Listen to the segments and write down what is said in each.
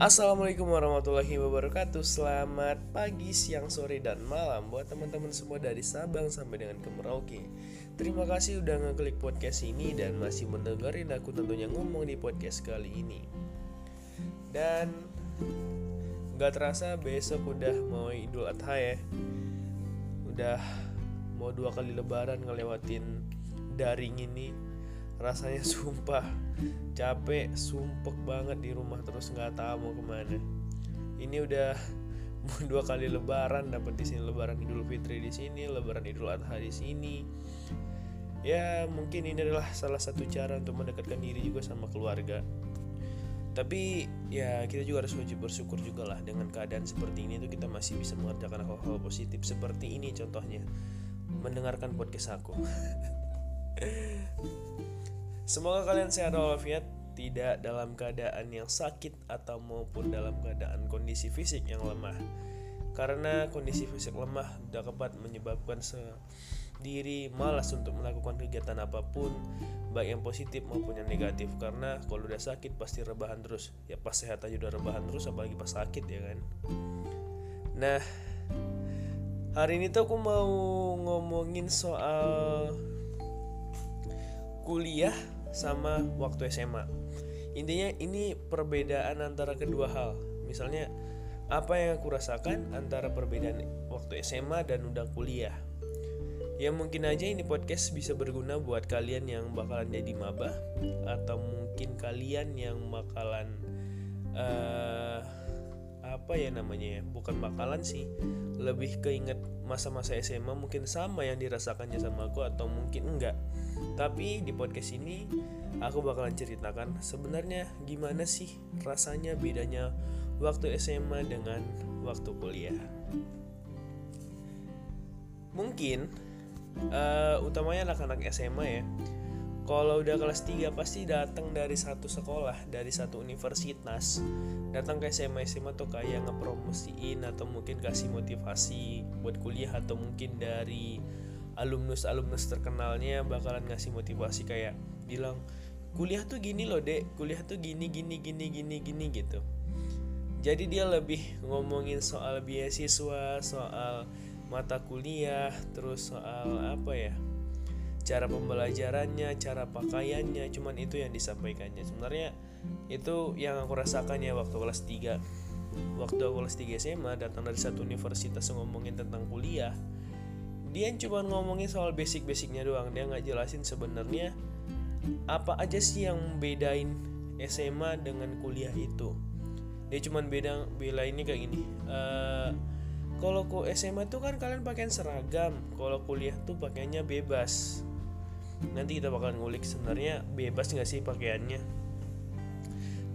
Assalamualaikum warahmatullahi wabarakatuh. Selamat pagi, siang, sore, dan malam Buat teman-teman semua dari Sabang sampai dengan ke Merauke. Terima kasih udah ngeklik podcast ini Dan masih mendengarin aku tentunya ngomong di podcast kali ini. Dan Gak terasa besok udah mau idul adha ya. Udah mau dua kali lebaran ngelewatin daring ini rasanya sumpah capek sumpek banget di rumah terus nggak tahu mau ke mana. Ini udah dua kali lebaran dapat di sini lebaran idul fitri di sini lebaran idul adha di sini. Ya mungkin ini adalah salah satu cara untuk mendekatkan diri juga sama keluarga. Tapi ya kita juga harus wajib bersyukur juga lah dengan keadaan seperti ini tuh kita masih bisa mengerjakan hal-hal positif seperti ini contohnya. Mendengarkan podcast aku Semoga kalian sehat walafiat, tidak dalam keadaan yang sakit atau maupun dalam keadaan kondisi fisik yang lemah. Karena kondisi fisik lemah dapat menyebabkan sendiri malas untuk melakukan kegiatan apa pun, baik yang positif maupun yang negatif. Karena kalau udah sakit pasti rebahan terus. Ya pas sehat aja udah rebahan terus, apalagi pas sakit ya kan. Nah, hari ini tuh aku mau ngomongin soal kuliah sama waktu SMA. Intinya ini perbedaan antara kedua hal. Misalnya apa yang aku rasakan antara perbedaan waktu SMA dan udah kuliah. Ya mungkin aja ini podcast bisa berguna buat kalian yang bakalan jadi maba atau mungkin kalian yang bakalan uh, apa ya namanya ya bukan bakalan sih lebih keinget masa-masa SMA mungkin sama yang dirasakannya sama aku atau mungkin enggak tapi di podcast ini aku bakalan ceritakan sebenarnya gimana sih rasanya bedanya waktu SMA dengan waktu kuliah. Mungkin uh, utamanya anak-anak SMA ya. Kalau udah kelas 3 pasti datang dari satu sekolah, dari satu universitas. Datang ke SMA SMA tuh kayak ngepromosiin atau mungkin kasih motivasi buat kuliah atau mungkin dari alumnus alumnus terkenalnya bakalan ngasih motivasi kayak bilang kuliah tuh gini loh dek. Kuliah tuh gini gini gini gini gini gitu. Jadi dia lebih ngomongin soal beasiswa soal mata kuliah terus soal apa ya cara pembelajarannya cara pakaiannya cuman itu yang disampaikannya. Sebenarnya itu yang aku rasakan ya waktu kelas 3 waktu aku kelas 3 SMA datang dari satu universitas ngomongin tentang kuliah dia cuma ngomongin soal basic-basicnya doang. Dia nggak jelasin sebenarnya apa aja sih yang bedain SMA dengan kuliah itu. Dia cuma beda bela ini kayak gini uh, kalau ku SMA tuh kan kalian pakaian seragam kalau kuliah tuh pakaiannya bebas nanti kita bakalan ngulik sebenarnya bebas nggak sih pakaiannya.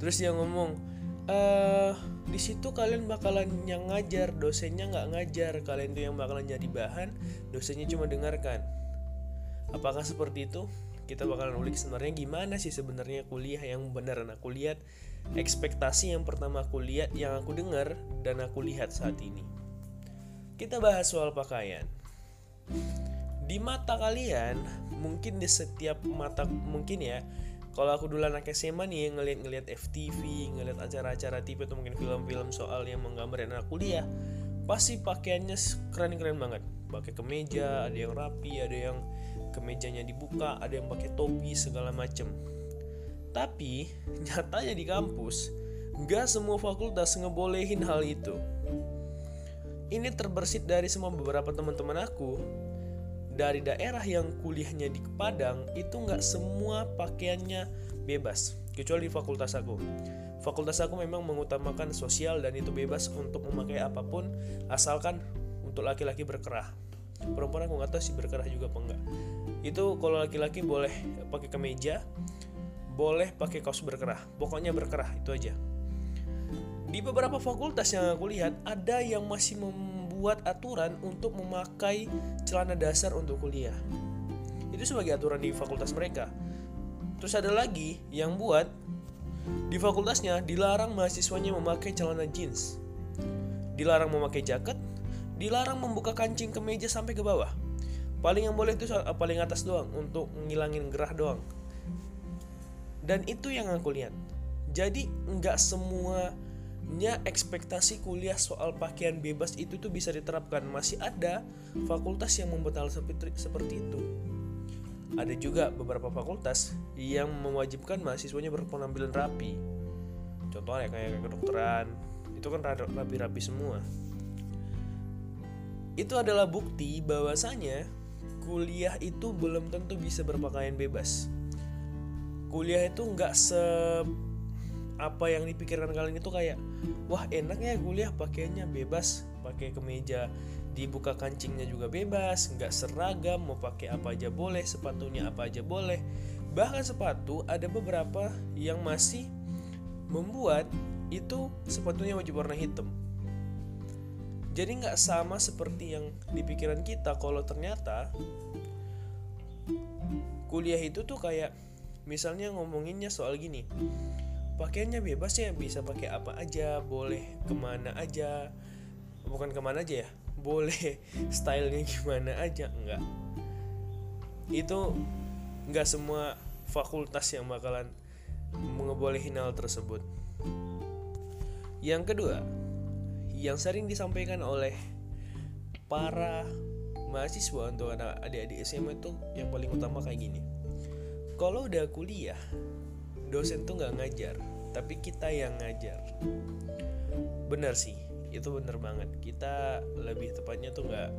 Terus dia ngomong uh, di situ kalian bakalan yang ngajar dosennya nggak ngajar. Kalian tuh yang bakalan jadi bahan dosennya cuma dengarkan. Apakah seperti itu? Kita bakalan ulik sebenarnya gimana sih sebenarnya kuliah yang benar? Aku lihat ekspektasi yang pertama aku lihat yang aku dengar dan aku lihat saat ini. Kita bahas soal pakaian di mata kalian mungkin di setiap mata mungkin ya kalau aku dulu anak SMA nih ngeliat-ngeliat FTV, ngeliat acara-acara TV atau mungkin film-film soal yang menggambarkan anak kuliah, pasti pakaiannya keren-keren banget. Pakai kemeja, ada yang rapi, ada yang kemejanya dibuka, ada yang pakai topi segala macem. Tapi nyatanya di kampus, nggak semua fakultas ngebolehin hal itu. Ini terbersit dari semua beberapa teman-teman aku dari daerah yang kuliahnya di Padang itu nggak semua pakaiannya bebas kecuali di fakultas aku fakultas aku memang mengutamakan sosial dan itu bebas untuk memakai apa pun asalkan untuk laki-laki berkerah. Perempuan aku nggak tahu sih berkerah juga apa enggak itu kalau laki-laki boleh pakai kemeja boleh pakai kaos berkerah pokoknya berkerah itu aja. Di beberapa fakultas yang aku lihat ada yang masih mem membuat aturan untuk memakai celana dasar untuk kuliah. Itu sebagai aturan di fakultas mereka. Terus ada lagi yang buat di fakultasnya dilarang mahasiswanya memakai celana jeans. Dilarang memakai jaket, dilarang membuka kancing kemeja sampai ke bawah. Paling yang boleh itu paling atas doang untuk ngilangin gerah doang. Dan itu yang aku lihat. Jadi nggak semua nya ekspektasi kuliah soal pakaian bebas itu tuh bisa diterapkan. Masih ada fakultas yang membuat hal seperti itu. Ada juga beberapa fakultas yang mewajibkan mahasiswanya berpenampilan rapi. Contohnya kayak kedokteran. Itu kan rapi-rapi semua. Itu adalah bukti bahwasanya kuliah itu belum tentu bisa berpakaian bebas. Kuliah itu nggak se apa yang dipikirkan kalian itu kayak wah enaknya kuliah pakainya bebas pakai kemeja. Dibuka kancingnya juga bebas nggak seragam mau pakai apa aja boleh sepatunya apa aja boleh. Bahkan sepatu ada beberapa yang masih membuat itu sepatunya wajib warna hitam. Jadi nggak sama seperti yang di pikiran kita. Kalau ternyata kuliah itu tuh kayak misalnya ngomonginnya soal gini pakaiannya bebas ya bisa pakai apa aja boleh ke mana aja. Bukan ke mana aja ya boleh stylenya gimana aja enggak. Itu enggak semua fakultas yang bakalan mengebolehin hal tersebut. Yang kedua yang sering disampaikan oleh para mahasiswa untuk adik-adik SMA itu yang paling utama kayak gini. Kalau udah kuliah dosen tuh nggak ngajar tapi kita yang ngajar. Bener sih itu bener banget. Kita lebih tepatnya tuh nggak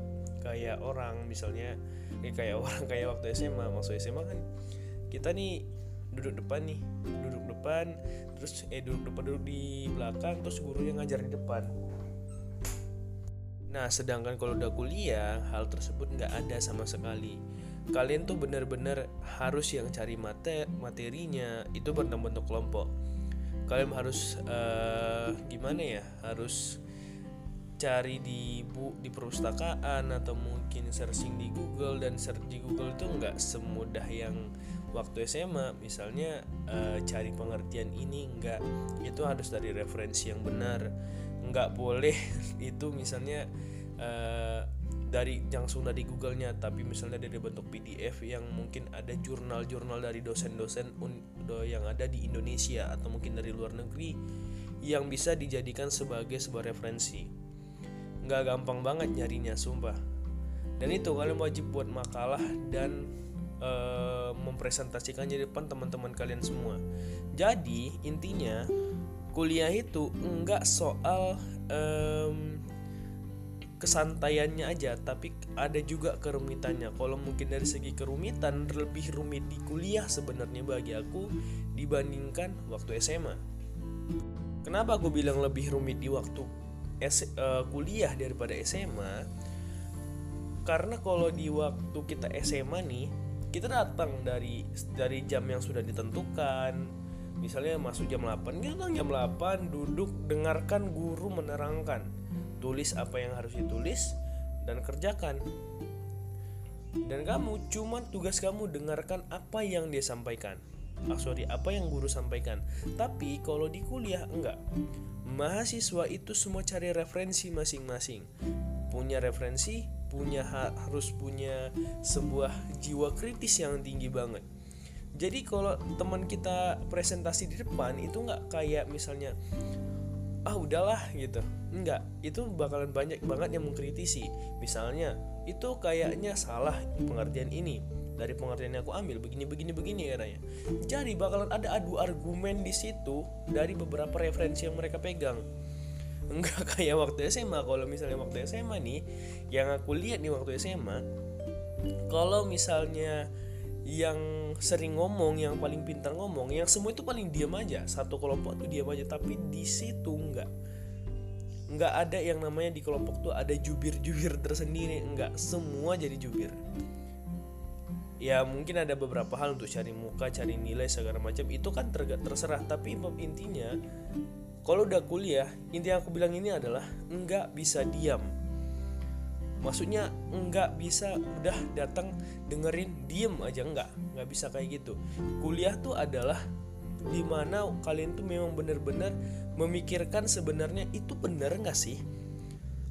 kayak orang misalnya ya kayak orang kayak waktu SMA masuk SMA kan kita nih duduk depan nih duduk depan terus eh duduk depan duduk di belakang terus guru yang ngajar di depan. Nah sedangkan kalau udah kuliah hal tersebut nggak ada sama sekali kalian tuh bener-bener harus yang cari mate materinya itu bentuk-bentuk kelompok. Kalian harus uh, gimana ya harus cari di bu di perpustakaan atau mungkin searching di Google dan search di Google itu nggak semudah yang waktu SMA misalnya uh, cari pengertian ini nggak. Itu harus dari referensi yang benar. Nggak boleh itu misalnya uh, dari langsung dari Google-nya tapi misalnya dari bentuk PDF yang mungkin ada jurnal-jurnal dari dosen-dosen yang ada di Indonesia atau mungkin dari luar negeri yang bisa dijadikan sebagai sebuah referensi. Nggak gampang banget nyarinya sumpah. Dan itu kalian wajib buat makalah dan e, mempresentasikannya di depan teman-teman kalian semua. Jadi intinya kuliah itu enggak soal um, kesantaiannya aja tapi ada juga kerumitannya. Kalau mungkin dari segi kerumitan lebih rumit di kuliah sebenarnya bagi aku dibandingkan waktu SMA kenapa aku bilang lebih rumit di waktu S, uh, kuliah daripada SMA karena kalau di waktu kita SMA nih kita datang dari dari jam yang sudah ditentukan. Misalnya masuk jam 8 kita datang jam 8 duduk dengarkan guru menerangkan tulis apa yang harus ditulis dan kerjakan. Dan kamu cuma tugas kamu dengarkan apa yang dia sampaikan. Ah sorry apa yang guru sampaikan. Tapi kalau di kuliah enggak. Mahasiswa itu semua cari referensi masing-masing. Punya referensi punya harus punya sebuah jiwa kritis yang tinggi banget. Jadi kalau teman kita presentasi di depan itu nggak kayak misalnya ah udahlah gitu. Enggak itu bakalan banyak banget yang mengkritisi. Misalnya itu kayaknya salah pengertian ini. Dari pengertian yang aku ambil begini begini begini katanya. Jadi bakalan ada adu argumen di situ dari beberapa referensi yang mereka pegang. Enggak kayak waktu SMA kalau misalnya waktu SMA nih yang aku lihat nih waktu SMA kalau misalnya yang sering ngomong, yang paling pintar ngomong, yang semua itu paling diam aja. Satu kelompok tuh diam aja, tapi di situ enggak. Enggak ada yang namanya di kelompok tuh ada jubir-jubir tersendiri, enggak. Semua jadi jubir. Ya mungkin ada beberapa hal untuk cari muka, cari nilai segala macam itu kan terserah. Tapi intinya kalau udah kuliah, inti yang aku bilang ini adalah enggak bisa diam maksudnya nggak bisa udah datang dengerin diem aja nggak. Nggak bisa kayak gitu. Kuliah tuh adalah di mana kalian tuh memang benar-benar memikirkan sebenarnya itu benar nggak sih?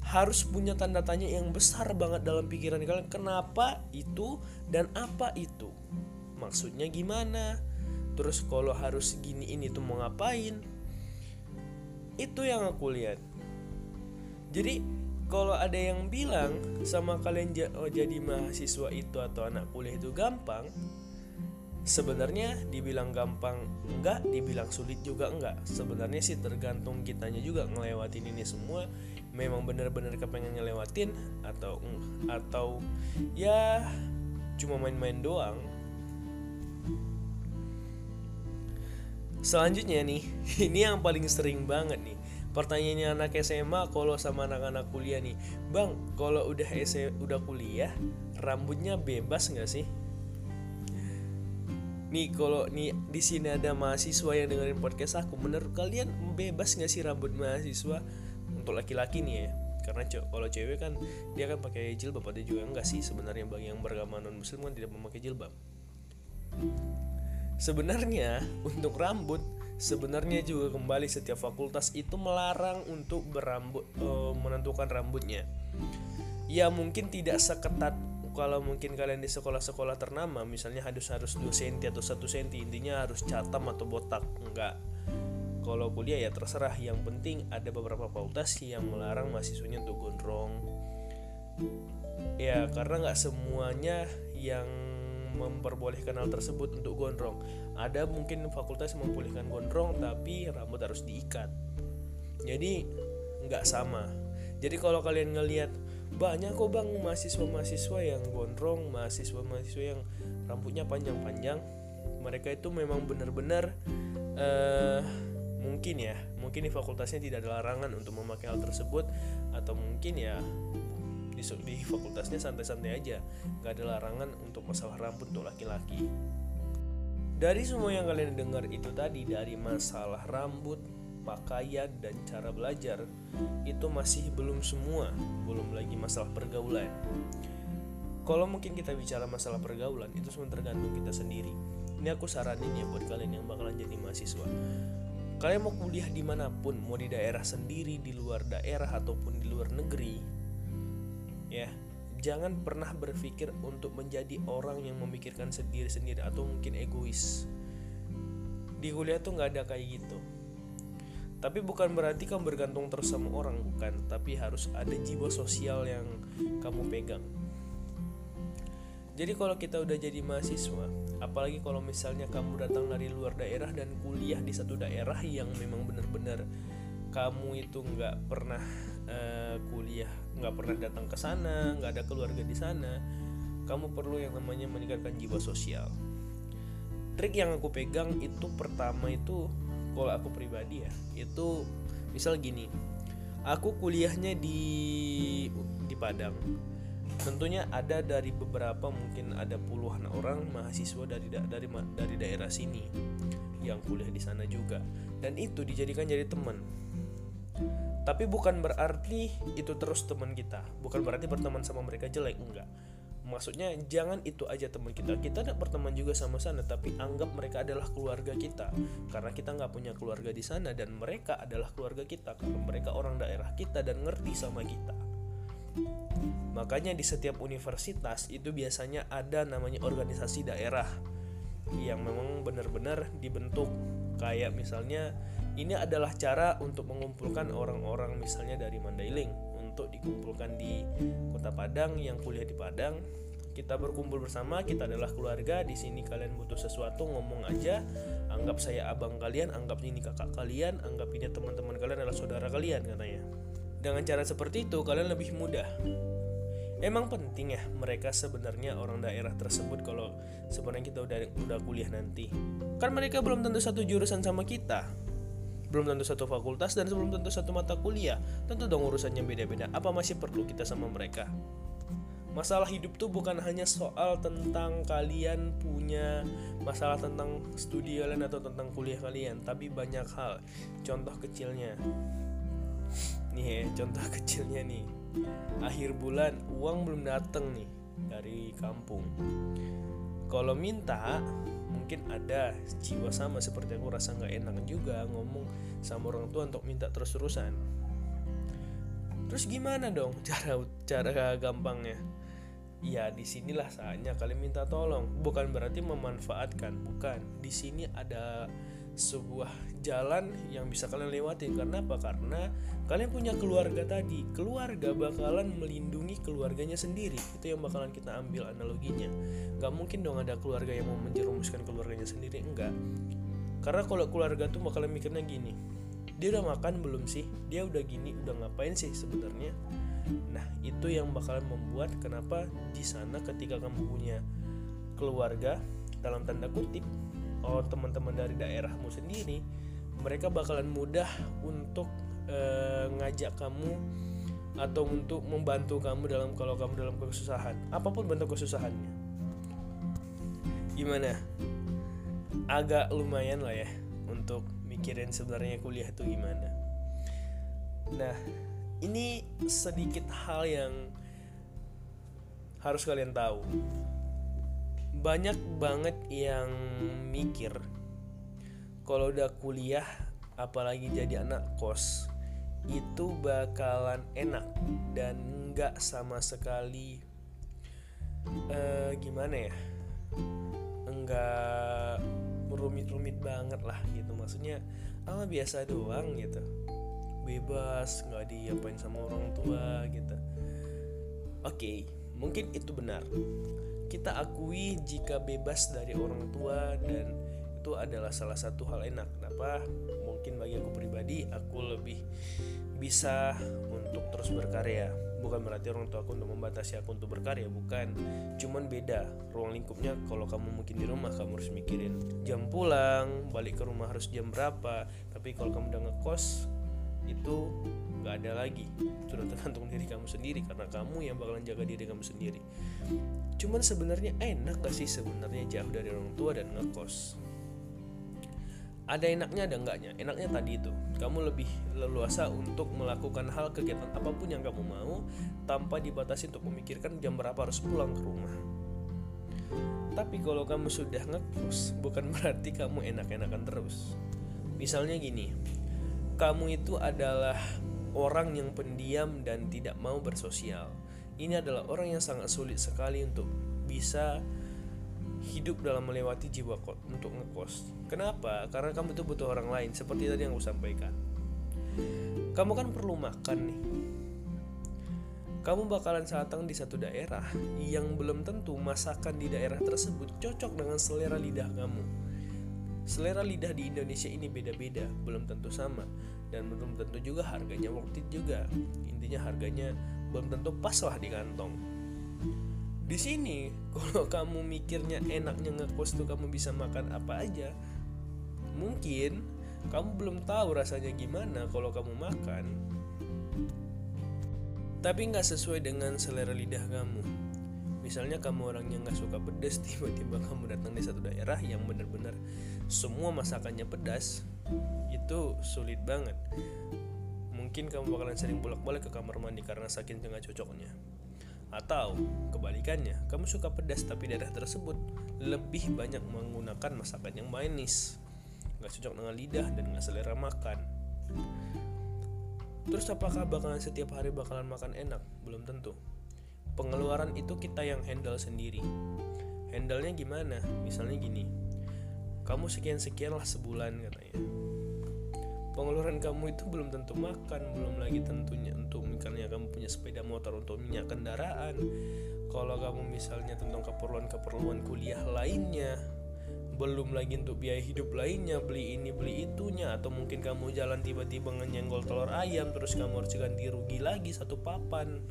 Harus punya tanda tanya yang besar banget dalam pikiran kalian kenapa itu dan apa itu? Maksudnya gimana? Terus kalau harus gini ini tuh mau ngapain? Itu yang aku lihat. Jadi kalau ada yang bilang sama kalian oh, jadi mahasiswa itu atau anak kuliah itu gampang sebenarnya dibilang gampang enggak dibilang sulit juga enggak. Sebenarnya sih tergantung kitanya juga ngelewatin ini semua memang benar-benar kepengen ngelewatin atau atau ya cuma main-main doang. Selanjutnya nih ini yang paling sering banget nih pertanyaannya anak SMA kalau sama anak-anak kuliah nih bang kalau udah SMA udah kuliah rambutnya bebas nggak sih? Nih kalau nih di sini ada mahasiswa yang dengerin podcast aku menurut kalian bebas nggak sih rambut mahasiswa? Untuk laki-laki nih ya karena kalau cewek kan dia kan pakai jilbab ada juga enggak sih? Sebenarnya bagi yang beragama non muslim kan tidak memakai jilbab. Sebenarnya untuk rambut sebenarnya juga kembali setiap fakultas itu melarang untuk berambut uh, menentukan rambutnya. Ya mungkin tidak seketat kalau mungkin kalian di sekolah-sekolah ternama misalnya harus harus 2 cm atau 1 cm intinya harus catam atau botak. Enggak. Kalau kuliah ya terserah yang penting ada beberapa fakultas yang melarang mahasiswanya untuk gondrong. Ya karena nggak semuanya yang memperbolehkan hal tersebut untuk gondrong. Ada mungkin fakultas membolehkan gondrong tapi rambut harus diikat. Jadi nggak sama. Jadi kalau kalian ngelihat banyak kok bang mahasiswa-mahasiswa yang gondrong, mahasiswa-mahasiswa yang rambutnya panjang-panjang, mereka itu memang benar-benar uh, mungkin ya, mungkin di fakultasnya tidak ada larangan untuk memakai hal tersebut atau mungkin ya di, di fakultasnya santai-santai aja. Nggak ada larangan untuk masalah rambut untuk laki-laki. Dari semua yang kalian dengar itu tadi dari masalah rambut pakaian dan cara belajar itu masih belum semua. Belum lagi masalah pergaulan. Kalau mungkin kita bicara masalah pergaulan itu semua tergantung kita sendiri. Ini aku saranin ya buat kalian yang bakalan jadi mahasiswa. Kalian mau kuliah di mana pun mau di daerah sendiri di luar daerah ataupun di luar negeri ya jangan pernah berpikir untuk menjadi orang yang memikirkan sendiri-sendiri atau mungkin egois. Di kuliah tuh nggak ada kayak gitu. Tapi bukan berarti kamu bergantung terus sama orang bukan. Tapi harus ada jiwa sosial yang kamu pegang. Jadi kalau kita udah jadi mahasiswa apalagi kalau misalnya kamu datang dari luar daerah dan kuliah di satu daerah yang memang benar-benar kamu itu nggak pernah uh, kuliah nggak pernah datang ke sana nggak ada keluarga di sana kamu perlu yang namanya meningkatkan jiwa sosial. Trik yang aku pegang itu pertama itu kalau aku pribadi ya itu misal gini aku kuliahnya di di Padang. Tentunya ada dari beberapa mungkin ada puluhan orang mahasiswa dari dari dari daerah sini yang kuliah di sana juga. Dan itu dijadikan jadi teman tapi bukan berarti itu terus teman kita. Bukan berarti berteman sama mereka jelek enggak. Maksudnya jangan itu aja teman kita. Kita tidak berteman juga sama sana tapi anggap mereka adalah keluarga kita. Karena kita nggak punya keluarga di sana dan mereka adalah keluarga kita. Karena mereka orang daerah kita dan ngerti sama kita. Makanya di setiap universitas itu biasanya ada namanya organisasi daerah yang memang benar-benar dibentuk. Kayak misalnya ini adalah cara untuk mengumpulkan orang-orang misalnya dari Mandailing untuk dikumpulkan di Kota Padang yang kuliah di Padang. Kita berkumpul bersama, kita adalah keluarga. Di sini kalian butuh sesuatu, ngomong aja. Anggap saya abang kalian, anggap ini kakak kalian, anggap ini teman-teman kalian adalah saudara kalian katanya. Dengan cara seperti itu kalian lebih mudah. Emang penting ya mereka sebenarnya orang daerah tersebut kalau sebenarnya kita udah udah kuliah nanti. Kan mereka belum tentu satu jurusan sama kita belum tentu satu fakultas dan sebelum tentu satu mata kuliah. Tentu dong urusannya beda-beda. Apa masih perlu kita sama mereka? Masalah hidup tuh bukan hanya soal tentang kalian punya masalah tentang studi kalian atau tentang kuliah kalian tapi banyak hal. Contoh kecilnya. Nih ya contoh kecilnya nih. Akhir bulan uang belum dateng nih dari kampung. Kalau minta mungkin ada jiwa sama seperti aku rasa nggak enak juga ngomong sama orang tua untuk minta terus-terusan. Terus gimana dong cara cara gampangnya? Ya di sinilah saatnya kalian minta tolong. Bukan berarti memanfaatkan bukan. Di sini ada sebuah jalan yang bisa kalian lewatin karena apa? Karena kalian punya keluarga tadi. Keluarga bakalan melindungi keluarganya sendiri. Itu yang bakalan kita ambil analoginya. Nggak mungkin dong ada keluarga yang mau menjerumuskan keluarganya sendiri. Enggak karena kalau keluarga tuh bakalan mikirnya gini. Dia udah makan belum sih? Dia udah gini udah ngapain sih sebenarnya? Nah itu yang bakalan membuat kenapa di sana ketika kamu punya keluarga dalam tanda kutip oh teman-teman dari daerahmu sendiri mereka bakalan mudah untuk e, ngajak kamu atau untuk membantu kamu dalam kalau kamu dalam kesusahan. Apa pun bentuk kesusahannya. Gimana? Agak lumayan lah ya untuk mikirin sebenarnya kuliah itu gimana. Nah ini sedikit hal yang harus kalian tahu banyak banget yang mikir kalau udah kuliah apalagi jadi anak kos itu bakalan enak dan nggak sama sekali uh, gimana ya nggak rumit-rumit banget lah gitu. Maksudnya ah biasa doang gitu. Bebas nggak diapain sama orang tua gitu. Oke okay, mungkin itu benar kita akui jika bebas dari orang tua dan itu adalah salah satu hal enak. Kenapa? Mungkin bagi aku pribadi aku lebih bisa untuk terus berkarya. Bukan berarti orang tua aku untuk membatasi aku untuk berkarya bukan. Cuman beda ruang lingkupnya kalau kamu mungkin di rumah kamu harus mikirin jam pulang balik ke rumah harus jam berapa. Tapi kalau kamu udah ngekos itu nggak ada lagi. Sudah tergantung diri kamu sendiri karena kamu yang bakalan jaga diri kamu sendiri. Cuman sebenarnya enak gak sih sebenarnya jauh dari orang tua dan ngekos? Ada enaknya ada enggaknya. Enaknya tadi itu kamu lebih leluasa untuk melakukan hal kegiatan apa pun yang kamu mau tanpa dibatasi untuk memikirkan jam berapa harus pulang ke rumah. Tapi kalau kamu sudah ngekos bukan berarti kamu enak-enakan terus. Misalnya gini kamu itu adalah orang yang pendiam dan tidak mau bersosial. Ini adalah orang yang sangat sulit sekali untuk bisa hidup dalam melewati jiwa kok untuk ngekos. Kenapa? Karena kamu itu butuh orang lain seperti tadi yang aku sampaikan. Kamu kan perlu makan nih. Kamu bakalan satang di satu daerah yang belum tentu masakan di daerah tersebut cocok dengan selera lidah kamu. Selera lidah di Indonesia ini beda-beda, belum tentu sama dan belum tentu juga harganya worth it juga. Intinya harganya belum tentu pas lah di kantong. Di sini kalau kamu mikirnya enaknya ngekos tuh kamu bisa makan apa aja mungkin kamu belum tahu rasanya gimana kalau kamu makan. Tapi nggak sesuai dengan selera lidah kamu misalnya kamu orang yang nggak suka pedas tiba-tiba kamu datang di satu daerah yang benar-benar semua masakannya pedas itu sulit banget. Mungkin kamu bakalan sering bolak-balik ke kamar mandi karena saking tengah cocoknya. Atau kebalikannya kamu suka pedas tapi daerah tersebut lebih banyak menggunakan masakan yang manis. Nggak cocok dengan lidah dan nggak selera makan. Terus apakah bakalan setiap hari bakalan makan enak? Belum tentu pengeluaran itu kita yang handle sendiri. Handle nya gimana? Misalnya gini kamu sekian sekian lah sebulan katanya. Pengeluaran kamu itu belum tentu makan belum lagi tentunya untuk misalnya kamu punya sepeda motor untuk minyak kendaraan. Kalau kamu misalnya tentang keperluan-keperluan kuliah lainnya belum lagi untuk biaya hidup lainnya beli ini beli itunya atau mungkin kamu jalan tiba-tiba nyenggol telur ayam terus kamu harus ganti rugi lagi satu papan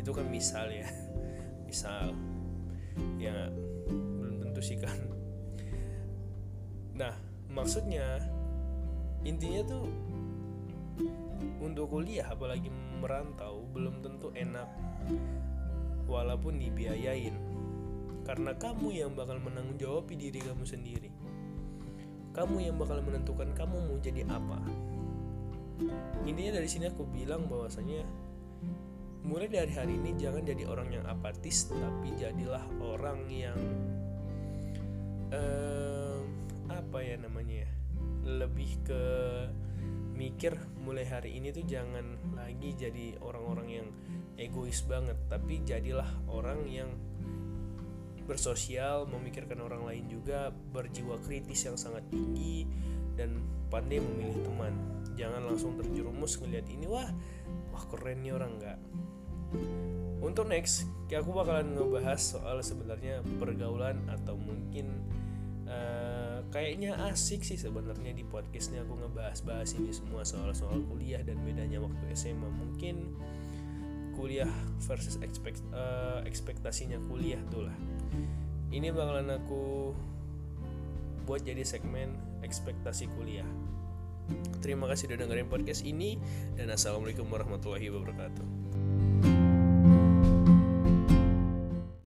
itu kan misal ya. Misal. Ya belum tentu sih kan Nah, maksudnya intinya tuh untuk kuliah apalagi merantau belum tentu enak. Walaupun dibiayain. Karena kamu yang bakal menanggung jawab diri kamu sendiri. Kamu yang bakal menentukan kamu mau jadi apa. Intinya dari sini aku bilang bahwasanya mulai dari hari ini jangan jadi orang yang apatis tapi jadilah orang yang apa ya namanya ya lebih ke mikir mulai hari ini tuh jangan lagi jadi orang-orang yang egois banget tapi jadilah orang yang bersosial memikirkan orang lain juga berjiwa kritis yang sangat tinggi dan pandai memilih teman. Jangan langsung terjerumus ngeliat ini wah wah keren nih orang. Nggak. Untuk next kayak aku bakalan ngebahas soal sebenarnya pergaulan atau mungkin uh, kayaknya asik sih sebenarnya di podcastnya aku ngebahas-bahas ini semua soal-soal kuliah dan bedanya waktu SMA mungkin kuliah versus expect, uh, ekspektasinya kuliah tuh lah. Ini bakalan aku buat jadi segmen ekspektasi kuliah Terima kasih sudah dengerin podcast ini dan assalamualaikum warahmatullahi wabarakatuh.